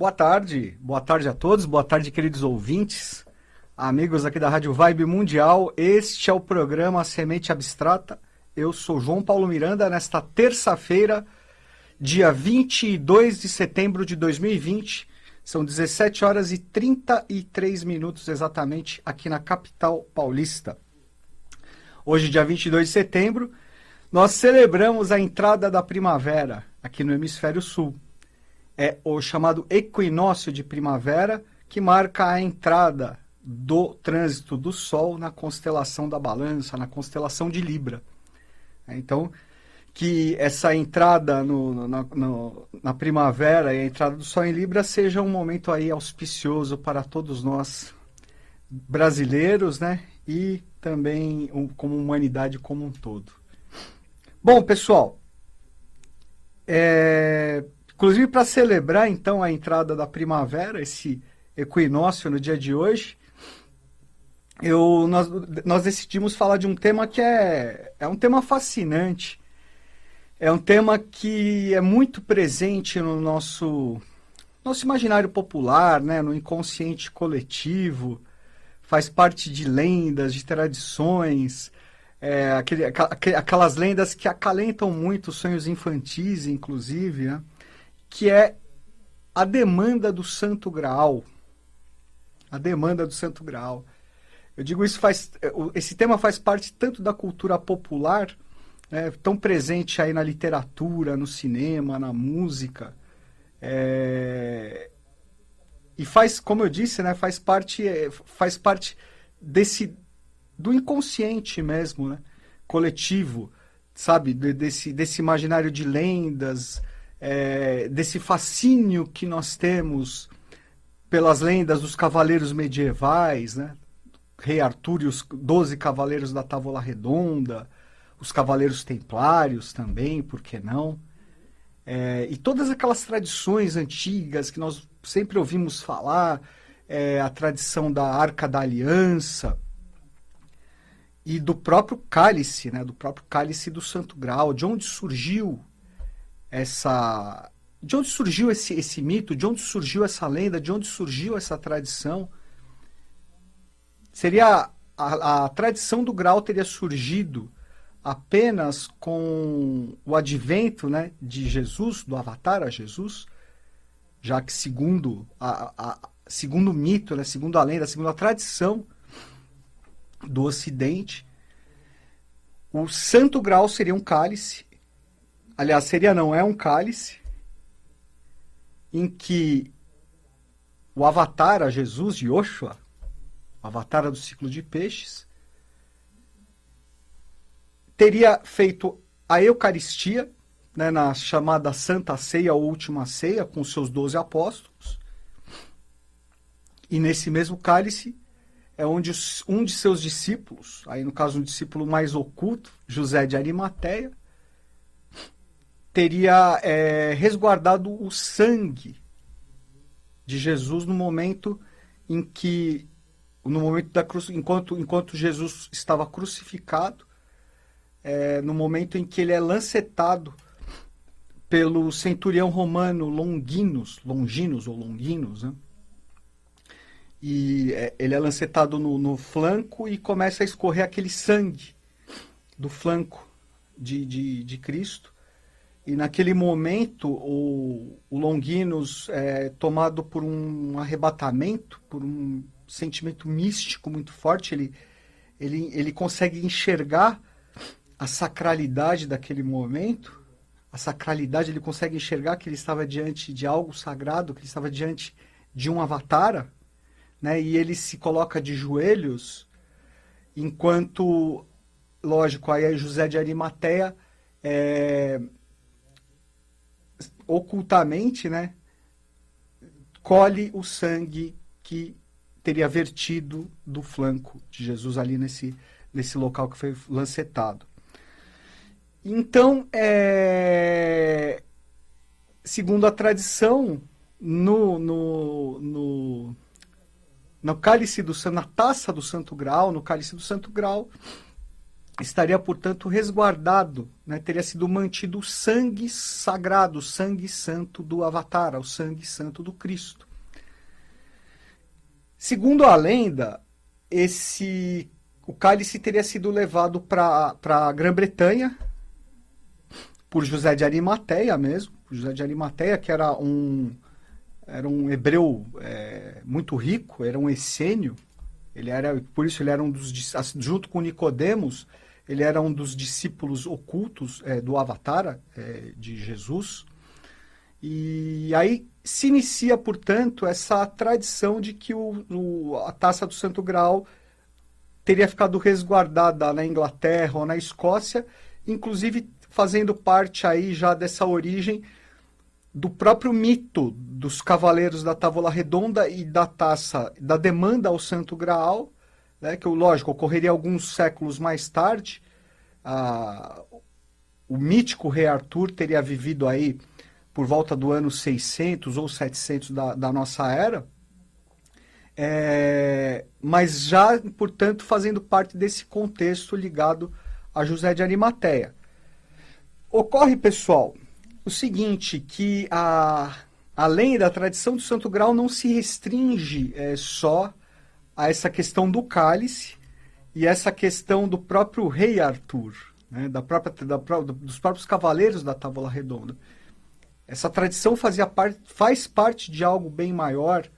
Boa tarde, boa tarde a todos, boa tarde, queridos ouvintes, amigos aqui da Rádio Vibe Mundial. Este é o programa Semente Abstrata. Eu sou João Paulo Miranda, nesta terça-feira, dia 22 de setembro de 2020. São 17 horas e 33 minutos exatamente aqui na capital paulista. Hoje, dia 22 de setembro, nós celebramos a entrada da primavera aqui no hemisfério sul é o chamado equinócio de primavera, que marca a entrada do trânsito do Sol na constelação da Balança, na constelação de Libra. É, então, que essa entrada no, na, no, na primavera e a entrada do Sol em Libra seja um momento aí auspicioso para todos nós brasileiros, né? E também um, como humanidade como um todo. Bom, pessoal, é, Inclusive, para celebrar então a entrada da primavera, esse equinócio no dia de hoje, eu, nós, nós decidimos falar de um tema que é, é um tema fascinante. É um tema que é muito presente no nosso, nosso imaginário popular, né? no inconsciente coletivo, faz parte de lendas, de tradições, é, aquele, aquelas lendas que acalentam muito sonhos infantis, inclusive. Né? Que é a demanda do Santo Graal. A demanda do Santo Graal. Eu digo isso faz. Esse tema faz parte tanto da cultura popular, né, tão presente aí na literatura, no cinema, na música. É, e faz, como eu disse, né, faz parte, faz parte desse do inconsciente mesmo, né, coletivo, sabe, desse, desse imaginário de lendas, é, desse fascínio que nós temos pelas lendas dos cavaleiros medievais, né? Rei Arthur e os doze cavaleiros da Távola Redonda, os cavaleiros templários também, por que não? É, e todas aquelas tradições antigas que nós sempre ouvimos falar, é, a tradição da Arca da Aliança e do próprio cálice, né, do próprio cálice do Santo Grau, de onde surgiu essa. De onde surgiu esse, esse mito? De onde surgiu essa lenda? De onde surgiu essa tradição? Seria. A, a tradição do grau teria surgido apenas com o advento né, de Jesus, do avatar a Jesus, já que segundo a, a, segundo o mito, né, segundo a lenda, segundo a tradição do Ocidente, o santo grau seria um cálice aliás, seria não, é um cálice em que o avatar a Jesus, Yoshua, o avatar do ciclo de peixes, teria feito a Eucaristia, né, na chamada Santa Ceia ou Última Ceia, com seus doze apóstolos. E nesse mesmo cálice é onde um de seus discípulos, aí no caso um discípulo mais oculto, José de Arimateia, teria é, resguardado o sangue de Jesus no momento em que no momento da cruz, enquanto enquanto Jesus estava crucificado, é, no momento em que ele é lancetado pelo centurião romano Longinus, Longinus ou Longinus, né? E é, ele é lancetado no, no, flanco e começa a escorrer aquele sangue do flanco de, de, de Cristo. E naquele momento, o, o Longinos, é, tomado por um arrebatamento, por um sentimento místico muito forte, ele, ele, ele consegue enxergar a sacralidade daquele momento, a sacralidade, ele consegue enxergar que ele estava diante de algo sagrado, que ele estava diante de um avatar, né? E ele se coloca de joelhos, enquanto, lógico, aí José de Arimateia é, ocultamente, né, colhe o sangue que teria vertido do flanco de Jesus ali nesse, nesse local que foi lancetado. Então, é, segundo a tradição, no, no, no, no cálice do na taça do Santo Grau, no cálice do Santo Grau, estaria, portanto, resguardado, né? teria sido mantido o sangue sagrado, o sangue santo do Avatar, o sangue santo do Cristo. Segundo a lenda, esse o cálice teria sido levado para a Grã-Bretanha por José de Arimateia mesmo, José de Arimateia, que era um era um hebreu é, muito rico, era um essênio, ele era por isso ele era um dos junto com Nicodemos, ele era um dos discípulos ocultos é, do Avatar é, de Jesus. E aí se inicia, portanto, essa tradição de que o, o, a taça do Santo Graal teria ficado resguardada na Inglaterra ou na Escócia, inclusive fazendo parte aí já dessa origem do próprio mito dos cavaleiros da Távola Redonda e da taça, da demanda ao Santo Graal, né, que, lógico, ocorreria alguns séculos mais tarde. Ah, o mítico rei Arthur teria vivido aí por volta do ano 600 ou 700 da, da nossa era, é, mas já, portanto, fazendo parte desse contexto ligado a José de Arimateia. Ocorre, pessoal, o seguinte, que a, além da tradição do Santo Grau não se restringe é, só a essa questão do cálice e essa questão do próprio rei Arthur, né, da própria, da, dos próprios cavaleiros da Távola Redonda. Essa tradição fazia parte, faz parte de algo bem maior,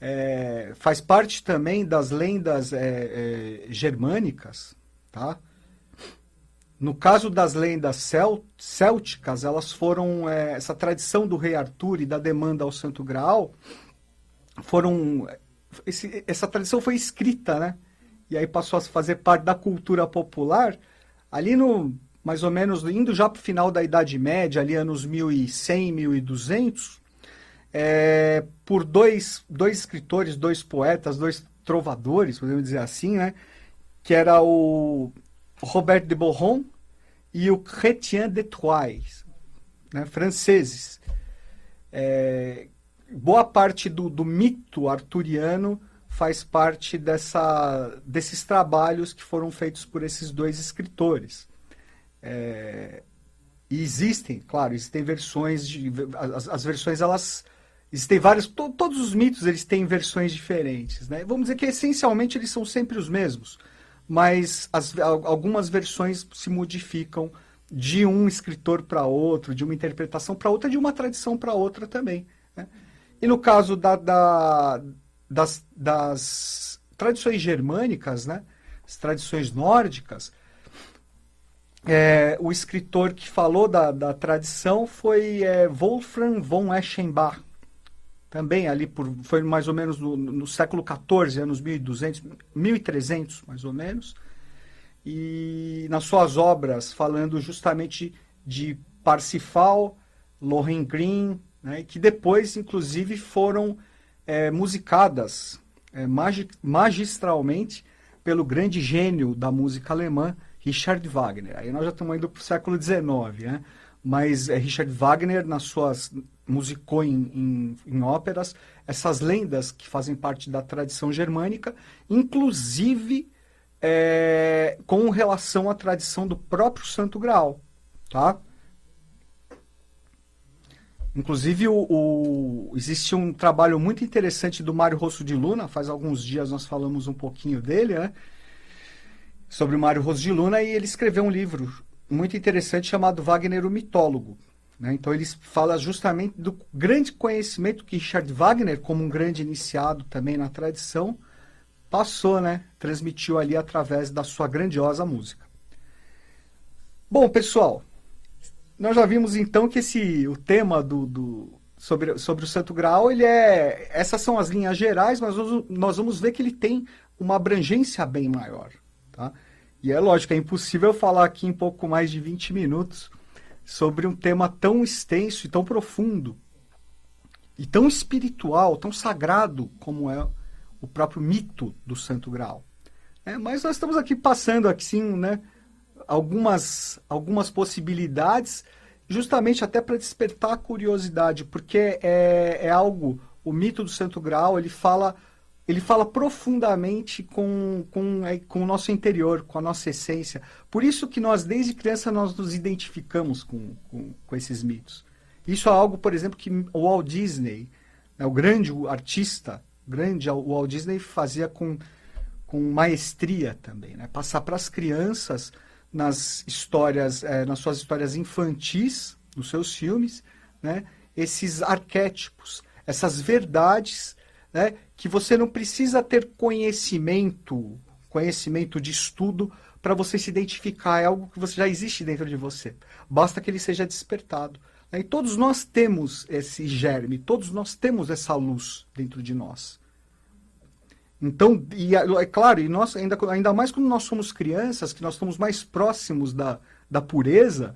é, faz parte também das lendas é, é, germânicas, tá? No caso das lendas cel célticas, elas foram é, essa tradição do rei Arthur e da demanda ao Santo Graal foram esse, essa tradição foi escrita, né? E aí passou a fazer parte da cultura popular ali no mais ou menos indo já para o final da Idade Média, ali anos 1100, 1200, é, por dois, dois escritores, dois poetas, dois trovadores, podemos dizer assim, né? Que era o Robert de Boron e o Chrétien de Troyes, né, franceses. É, boa parte do, do, mito arturiano faz parte dessa, desses trabalhos que foram feitos por esses dois escritores. É, e existem, claro, existem versões de as, as versões elas existem vários to, todos os mitos eles têm versões diferentes, né? Vamos dizer que essencialmente eles são sempre os mesmos mas as, algumas versões se modificam de um escritor para outro, de uma interpretação para outra, de uma tradição para outra também. Né? E no caso da, da, das, das, tradições germânicas, né? as tradições nórdicas, é, o escritor que falou da, da tradição foi é, Wolfram von Eschenbach, também ali por foi mais ou menos no, no século XIV, anos 1200, 1300 mais ou menos, e nas suas obras falando justamente de Parsifal, Lohengrin, né, que depois inclusive foram é, musicadas é, magi magistralmente pelo grande gênio da música alemã Richard Wagner. Aí nós já estamos indo para o século XIX, né? mas é, Richard Wagner nas suas musicou em, em, em, óperas essas lendas que fazem parte da tradição germânica, inclusive é, com relação à tradição do próprio Santo Graal, tá? Inclusive, o, o, existe um trabalho muito interessante do Mário Rosso de Luna, faz alguns dias nós falamos um pouquinho dele, né? Sobre o Mário Rosso de Luna, e ele escreveu um livro muito interessante chamado Wagner o Mitólogo, né? Então ele fala justamente do grande conhecimento que Richard Wagner, como um grande iniciado também na tradição, passou, né? transmitiu ali através da sua grandiosa música. Bom, pessoal, nós já vimos então que esse, o tema do, do sobre, sobre o Santo Graal, ele é. Essas são as linhas gerais, mas nós, vamos ver que ele tem uma abrangência bem maior. Tá? E é lógico, é impossível falar aqui em pouco mais de 20 minutos sobre um tema tão extenso e tão profundo, e tão espiritual, tão sagrado como é o próprio mito do Santo Graal. É, mas nós estamos aqui passando aqui, sim, né, algumas, algumas possibilidades, justamente até para despertar a curiosidade, porque é, é algo, o mito do Santo Graal, ele fala ele fala profundamente com, com, é, com o nosso interior, com a nossa essência. Por isso que nós, desde criança, nós nos identificamos com, com, com esses mitos. Isso é algo, por exemplo, que o Walt Disney, né, o grande artista, grande o Walt Disney fazia com, com maestria também, né? Passar para as crianças nas histórias, é, nas suas histórias infantis, nos seus filmes, né? Esses arquétipos, essas verdades né, que você não precisa ter conhecimento, conhecimento de estudo para você se identificar, é algo que você já existe dentro de você. Basta que ele seja despertado. Né? E todos nós temos esse germe, todos nós temos essa luz dentro de nós. Então, e é, claro, e nós, ainda, ainda mais quando nós somos crianças, que nós estamos mais próximos da, da pureza,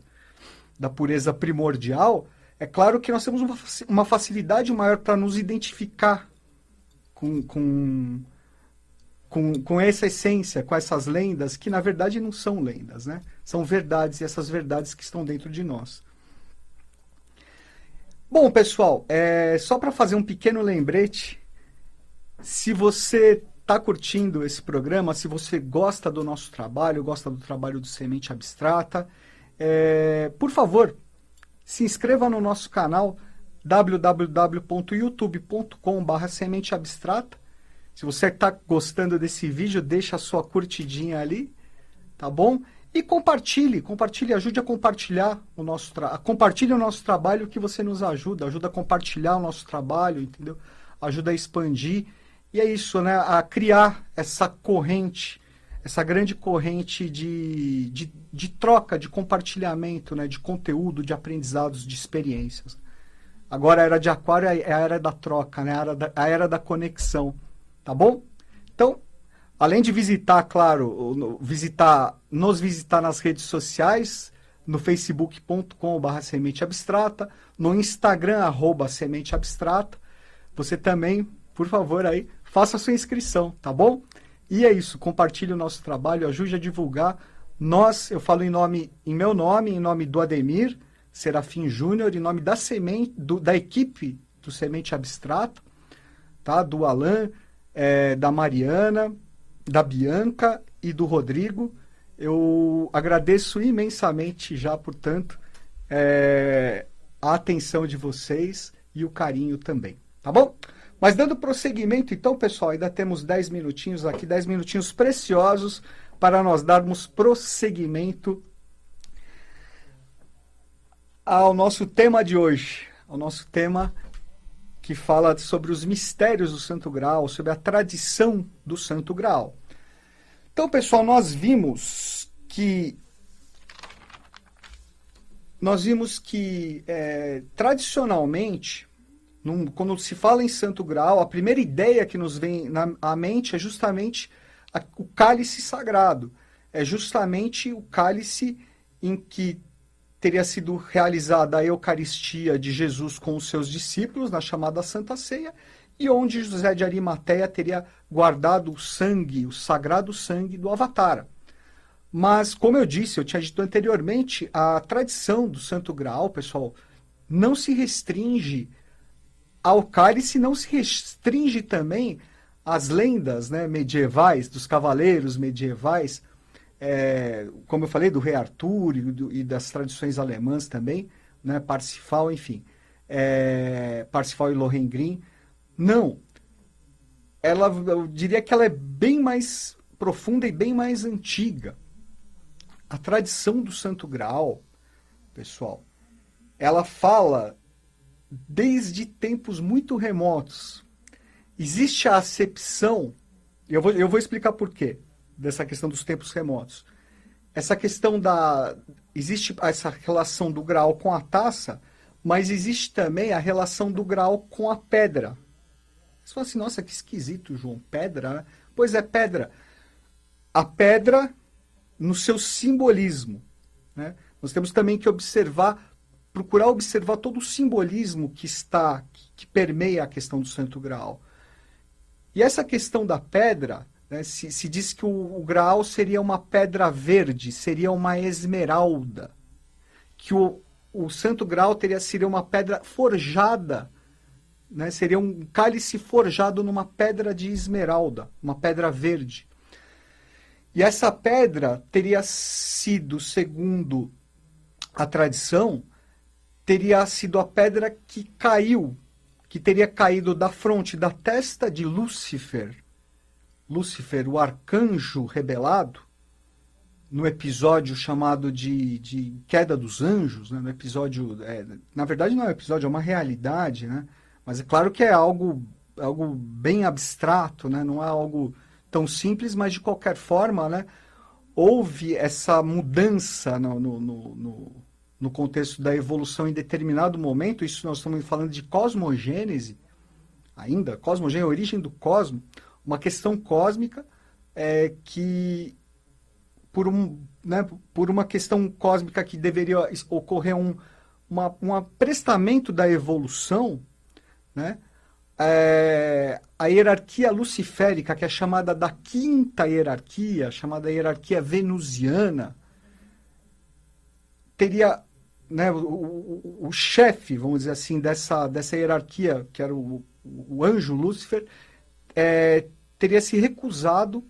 da pureza primordial, é claro que nós temos uma, uma facilidade maior para nos identificar com, com, com, com essa essência, com essas lendas, que na verdade não são lendas, né? São verdades e essas verdades que estão dentro de nós. Bom, pessoal, é, só para fazer um pequeno lembrete, se você está curtindo esse programa, se você gosta do nosso trabalho, gosta do trabalho do Semente Abstrata, é, por favor, se inscreva no nosso canal www.youtube.com.br semente abstrata. Se você está gostando desse vídeo, deixa a sua curtidinha ali, tá bom? E compartilhe, compartilhe, ajude a compartilhar o nosso trabalho. Compartilhe o nosso trabalho que você nos ajuda, ajuda a compartilhar o nosso trabalho, entendeu? Ajuda a expandir. E é isso, né? A criar essa corrente, essa grande corrente de, de, de troca, de compartilhamento, né? De conteúdo, de aprendizados, de experiências. Agora a era de aquário é, a era da troca, né? a, era da, a era da conexão. Tá bom? Então, além de visitar, claro, visitar, nos visitar nas redes sociais, no facebook.com.br semente abstrata, no Instagram, arroba semente abstrata, você também, por favor, aí, faça sua inscrição, tá bom? E é isso, compartilhe o nosso trabalho, ajude a divulgar. Nós, eu falo em nome, em meu nome, em nome do Ademir, Serafim Júnior, em nome da semente, do, da equipe do Semente Abstrato, tá? do Alan, é, da Mariana, da Bianca e do Rodrigo. Eu agradeço imensamente já, portanto, é, a atenção de vocês e o carinho também, tá bom? Mas dando prosseguimento, então, pessoal, ainda temos 10 minutinhos aqui, 10 minutinhos preciosos para nós darmos prosseguimento ao nosso tema de hoje, ao nosso tema que fala sobre os mistérios do Santo Graal, sobre a tradição do Santo Graal. Então, pessoal, nós vimos que nós vimos que é, tradicionalmente, num, quando se fala em Santo Graal, a primeira ideia que nos vem na, à mente é justamente a, o cálice sagrado. É justamente o cálice em que teria sido realizada a Eucaristia de Jesus com os seus discípulos na chamada Santa Ceia e onde José de Arimateia teria guardado o sangue, o sagrado sangue do Avatar. Mas, como eu disse, eu tinha dito anteriormente, a tradição do Santo Graal, pessoal, não se restringe ao cálice, não se restringe também às lendas né, medievais, dos cavaleiros medievais, é, como eu falei, do rei Arthur e, do, e, das tradições alemãs também, né, Parsifal, enfim, é, Parsifal e Lohengrin. Não. Ela, eu diria que ela é bem mais profunda e bem mais antiga. A tradição do Santo Graal, pessoal, ela fala desde tempos muito remotos. Existe a acepção, eu vou, eu vou explicar por quê dessa questão dos tempos remotos. Essa questão da. Existe essa relação do grau com a taça, mas existe também a relação do grau com a pedra. Você fala assim, nossa, que esquisito, João. Pedra, né? Pois é, pedra. A pedra no seu simbolismo. Né? Nós temos também que observar, procurar observar todo o simbolismo que está, que permeia a questão do Santo Graal. E essa questão da pedra, né? Se, se, diz que o, o Graal seria uma pedra verde, seria uma esmeralda. Que o, o Santo Graal teria, seria uma pedra forjada né, seria um cálice forjado numa pedra de esmeralda, uma pedra verde. E essa pedra teria sido, segundo a tradição, teria sido a pedra que caiu, que teria caído da fronte, da testa de Lúcifer. Lúcifer, o arcanjo rebelado, no episódio chamado de, de Queda dos Anjos, né? no episódio. É, na verdade, não é um episódio, é uma realidade, né? Mas é claro que é algo, algo bem abstrato, né? não é algo tão simples, mas de qualquer forma, né? houve essa mudança no, no, no, no contexto da evolução em determinado momento. Isso nós estamos falando de cosmogênese, ainda, cosmogênese, origem do cosmo, uma questão cósmica é, que por, um, né, por uma questão cósmica que deveria ocorrer um uma, um aprestamento da evolução, né, é, a hierarquia luciférica, que é chamada da quinta hierarquia, chamada hierarquia venusiana, teria né, o, o, o chefe, vamos dizer assim, dessa, dessa hierarquia, que era o, o anjo Lúcifer, é, teria se recusado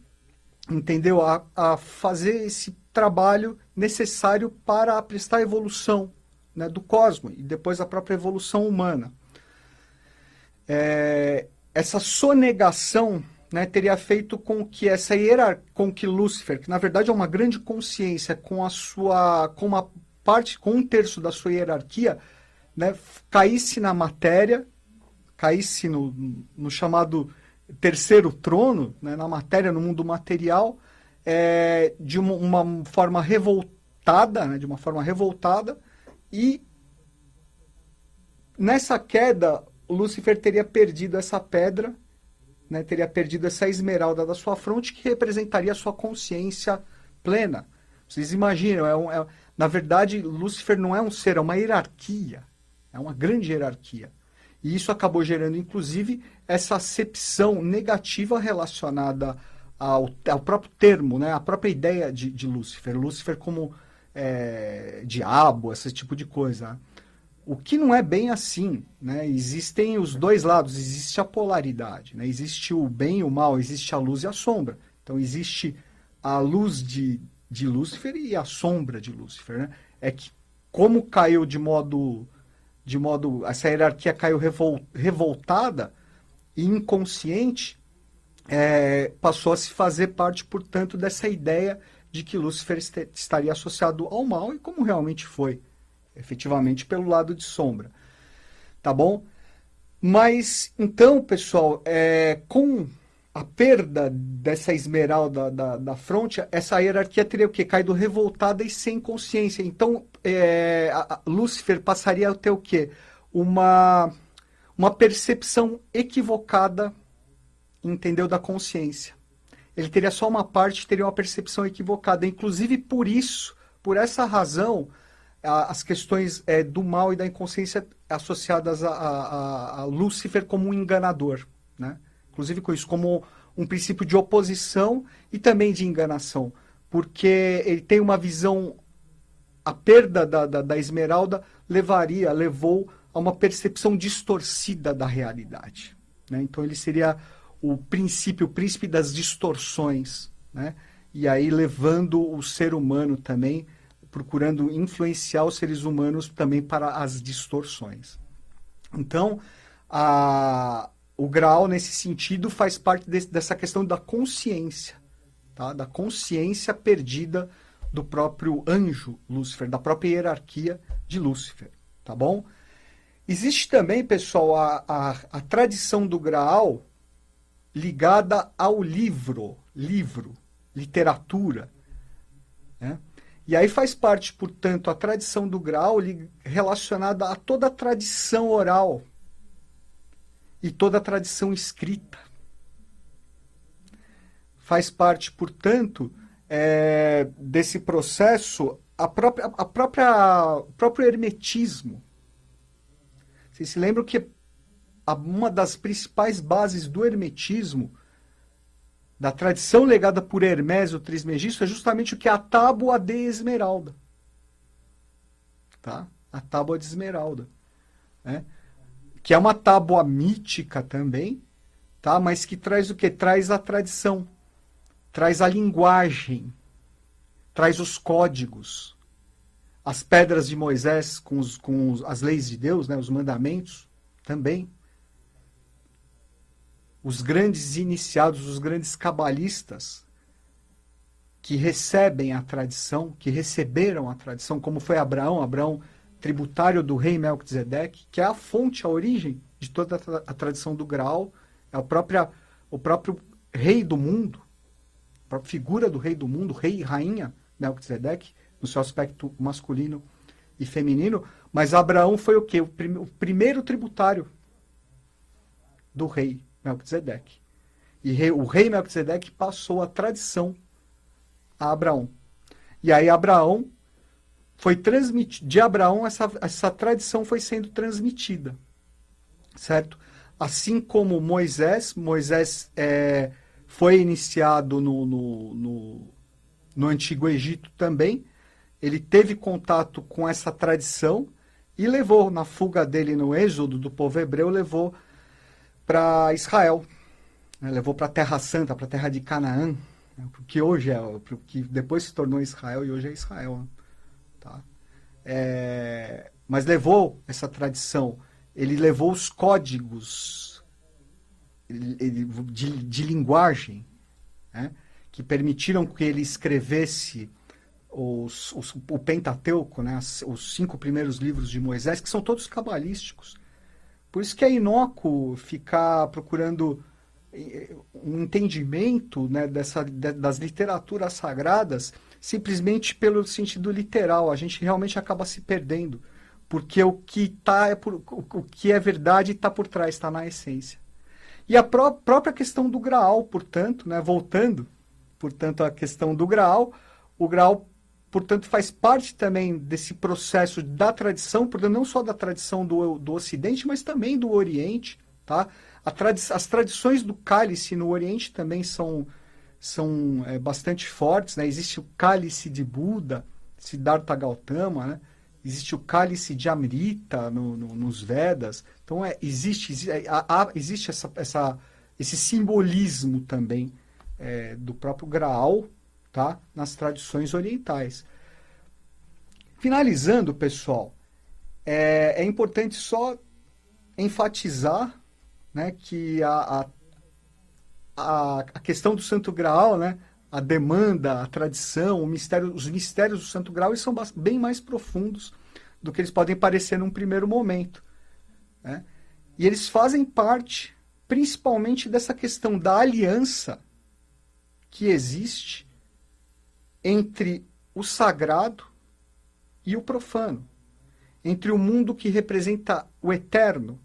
entendeu? A, a fazer esse trabalho necessário para prestar a evolução né, do cosmos e depois a própria evolução humana. É, essa sonegação né, teria feito com que essa hierarquia, com que Lúcifer, que na verdade é uma grande consciência, com a sua, com uma parte, com um terço da sua hierarquia, né, caísse na matéria, caísse no, no chamado terceiro trono, né, na matéria, no mundo material, é, de uma, uma, forma revoltada, né, de uma forma revoltada, e nessa queda, Lúcifer teria perdido essa pedra, né, teria perdido essa esmeralda da sua fronte, que representaria a sua consciência plena. Vocês imaginam, é, um, é na verdade, Lúcifer não é um ser, é uma hierarquia, é uma grande hierarquia. E isso acabou gerando, inclusive, essa acepção negativa relacionada ao, ao próprio termo, né? a própria ideia de, de Lúcifer. Lúcifer como é, diabo, esse tipo de coisa. O que não é bem assim. Né? Existem os dois lados, existe a polaridade. Né? Existe o bem e o mal, existe a luz e a sombra. Então existe a luz de, de Lúcifer e a sombra de Lúcifer. Né? É que como caiu de modo de modo essa hierarquia caiu revol, revoltada e inconsciente, é, passou a se fazer parte, portanto, dessa ideia de que Lúcifer estaria associado ao mal e como realmente foi, efetivamente pelo lado de sombra. Tá bom? Mas então, pessoal, é, com a perda dessa esmeralda da, da fronte, essa hierarquia teria o quê? Caído revoltada e sem consciência. Então, é, a, a Lúcifer passaria a ter o quê? Uma, uma percepção equivocada, entendeu, da consciência. Ele teria só uma parte, teria uma percepção equivocada. Inclusive, por isso, por essa razão, a, as questões é, do mal e da inconsciência associadas a, a, Lúcifer como um enganador, né? Inclusive com isso, como um princípio de oposição e também de enganação, porque ele tem uma visão, a perda da, da, da esmeralda levaria, levou a uma percepção distorcida da realidade. Né? Então ele seria o princípio, o príncipe das distorções, né? e aí levando o ser humano também, procurando influenciar os seres humanos também para as distorções. Então, a, o grau, nesse sentido, faz parte desse, dessa questão da consciência, tá? da consciência perdida do próprio anjo Lúcifer, da própria hierarquia de Lúcifer, tá bom? Existe também, pessoal, a, a, a tradição do Graal ligada ao livro, livro, literatura, né? E aí faz parte, portanto, a tradição do Graal relacionada a toda a tradição oral e toda a tradição escrita. Faz parte, portanto, é, desse processo a própria, a própria, o próprio hermetismo. Vocês se lembram que uma das principais bases do hermetismo, da tradição legada por Hermes, Trismegisto, é justamente o que é a tábua de esmeralda. Tá? A tábua de esmeralda. Né? Que é uma tábua mítica também, tá? Mas que traz o que? Traz a tradição, traz a linguagem, traz os códigos, as pedras de Moisés com, os, com as leis de Deus, né? Os mandamentos também. Os grandes iniciados, os grandes cabalistas que recebem a tradição, que receberam a tradição, como foi Abraão, Abraão tributário do rei Melquisedeque, que é a fonte, a origem de toda a tradição do Graal, é a própria, o próprio rei do mundo, a própria figura do rei do mundo, rei e rainha Melquisedeque, no seu aspecto masculino e feminino, mas Abraão foi o quê? O, prim o primeiro tributário do rei Melquisedeque. E rei, o rei Melquisedeque passou a tradição a Abraão. E aí Abraão foi transmitido, de Abraão essa, essa tradição foi sendo transmitida, certo? Assim como Moisés, Moisés é, foi iniciado no, no, no, no Antigo Egito também, ele teve contato com essa tradição e levou, na fuga dele no êxodo do povo hebreu, levou para Israel, né? levou para a Terra Santa, para a terra de Canaã, né? que hoje é, que depois se tornou Israel e hoje é Israel. Né? Tá? É, mas levou essa tradição, ele levou os códigos de, de linguagem né, que permitiram que ele escrevesse os, os, o Pentateuco, né, os cinco primeiros livros de Moisés, que são todos cabalísticos. Por isso que é inócuo ficar procurando um entendimento né, dessa, das literaturas sagradas simplesmente pelo sentido literal. A gente realmente acaba se perdendo, porque o que tá é por, o que é verdade está por trás, está na essência. E a pró própria questão do Graal, portanto, né, voltando, portanto, à questão do Graal, o Graal, portanto, faz parte também desse processo da tradição, portanto, não só da tradição do, do Ocidente, mas também do Oriente, tá? Tradi as tradições do cálice no Oriente também são são é, bastante fortes. Né? Existe o cálice de Buda, Siddhartha Gautama, né? existe o cálice de Amrita no, no, nos Vedas. Então, é, existe, existe, é, há, existe essa, essa, esse simbolismo também é, do próprio Graal tá? nas tradições orientais. Finalizando, pessoal, é, é importante só enfatizar né, que a, a a, questão do Santo Graal, né? a demanda, a tradição, mistério, os mistérios do Santo Graal são bem mais profundos do que eles podem parecer num primeiro momento. Né? E eles fazem parte, principalmente, dessa questão da aliança que existe entre o sagrado e o profano, entre o mundo que representa o eterno,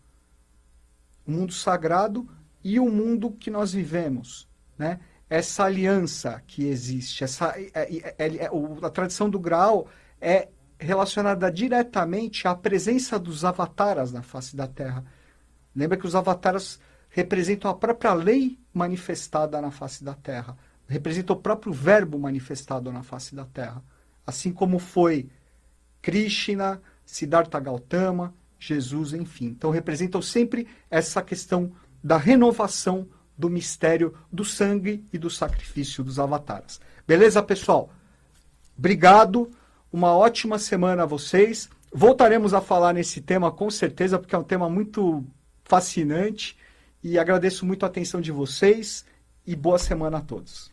o mundo sagrado e o mundo que nós vivemos, né? Essa aliança que existe, essa é, é, é, é a tradição do Graal é relacionada diretamente à presença dos avataras na face da Terra. Lembra que os avataras representam a própria lei manifestada na face da Terra, representam o próprio verbo manifestado na face da Terra, assim como foi Krishna, Siddhartha Gautama, Jesus, enfim. Então representam sempre essa questão da renovação do mistério do sangue e do sacrifício dos avataras. Beleza, pessoal? Obrigado. Uma ótima semana a vocês. Voltaremos a falar nesse tema com certeza, porque é um tema muito fascinante. E agradeço muito a atenção de vocês e boa semana a todos.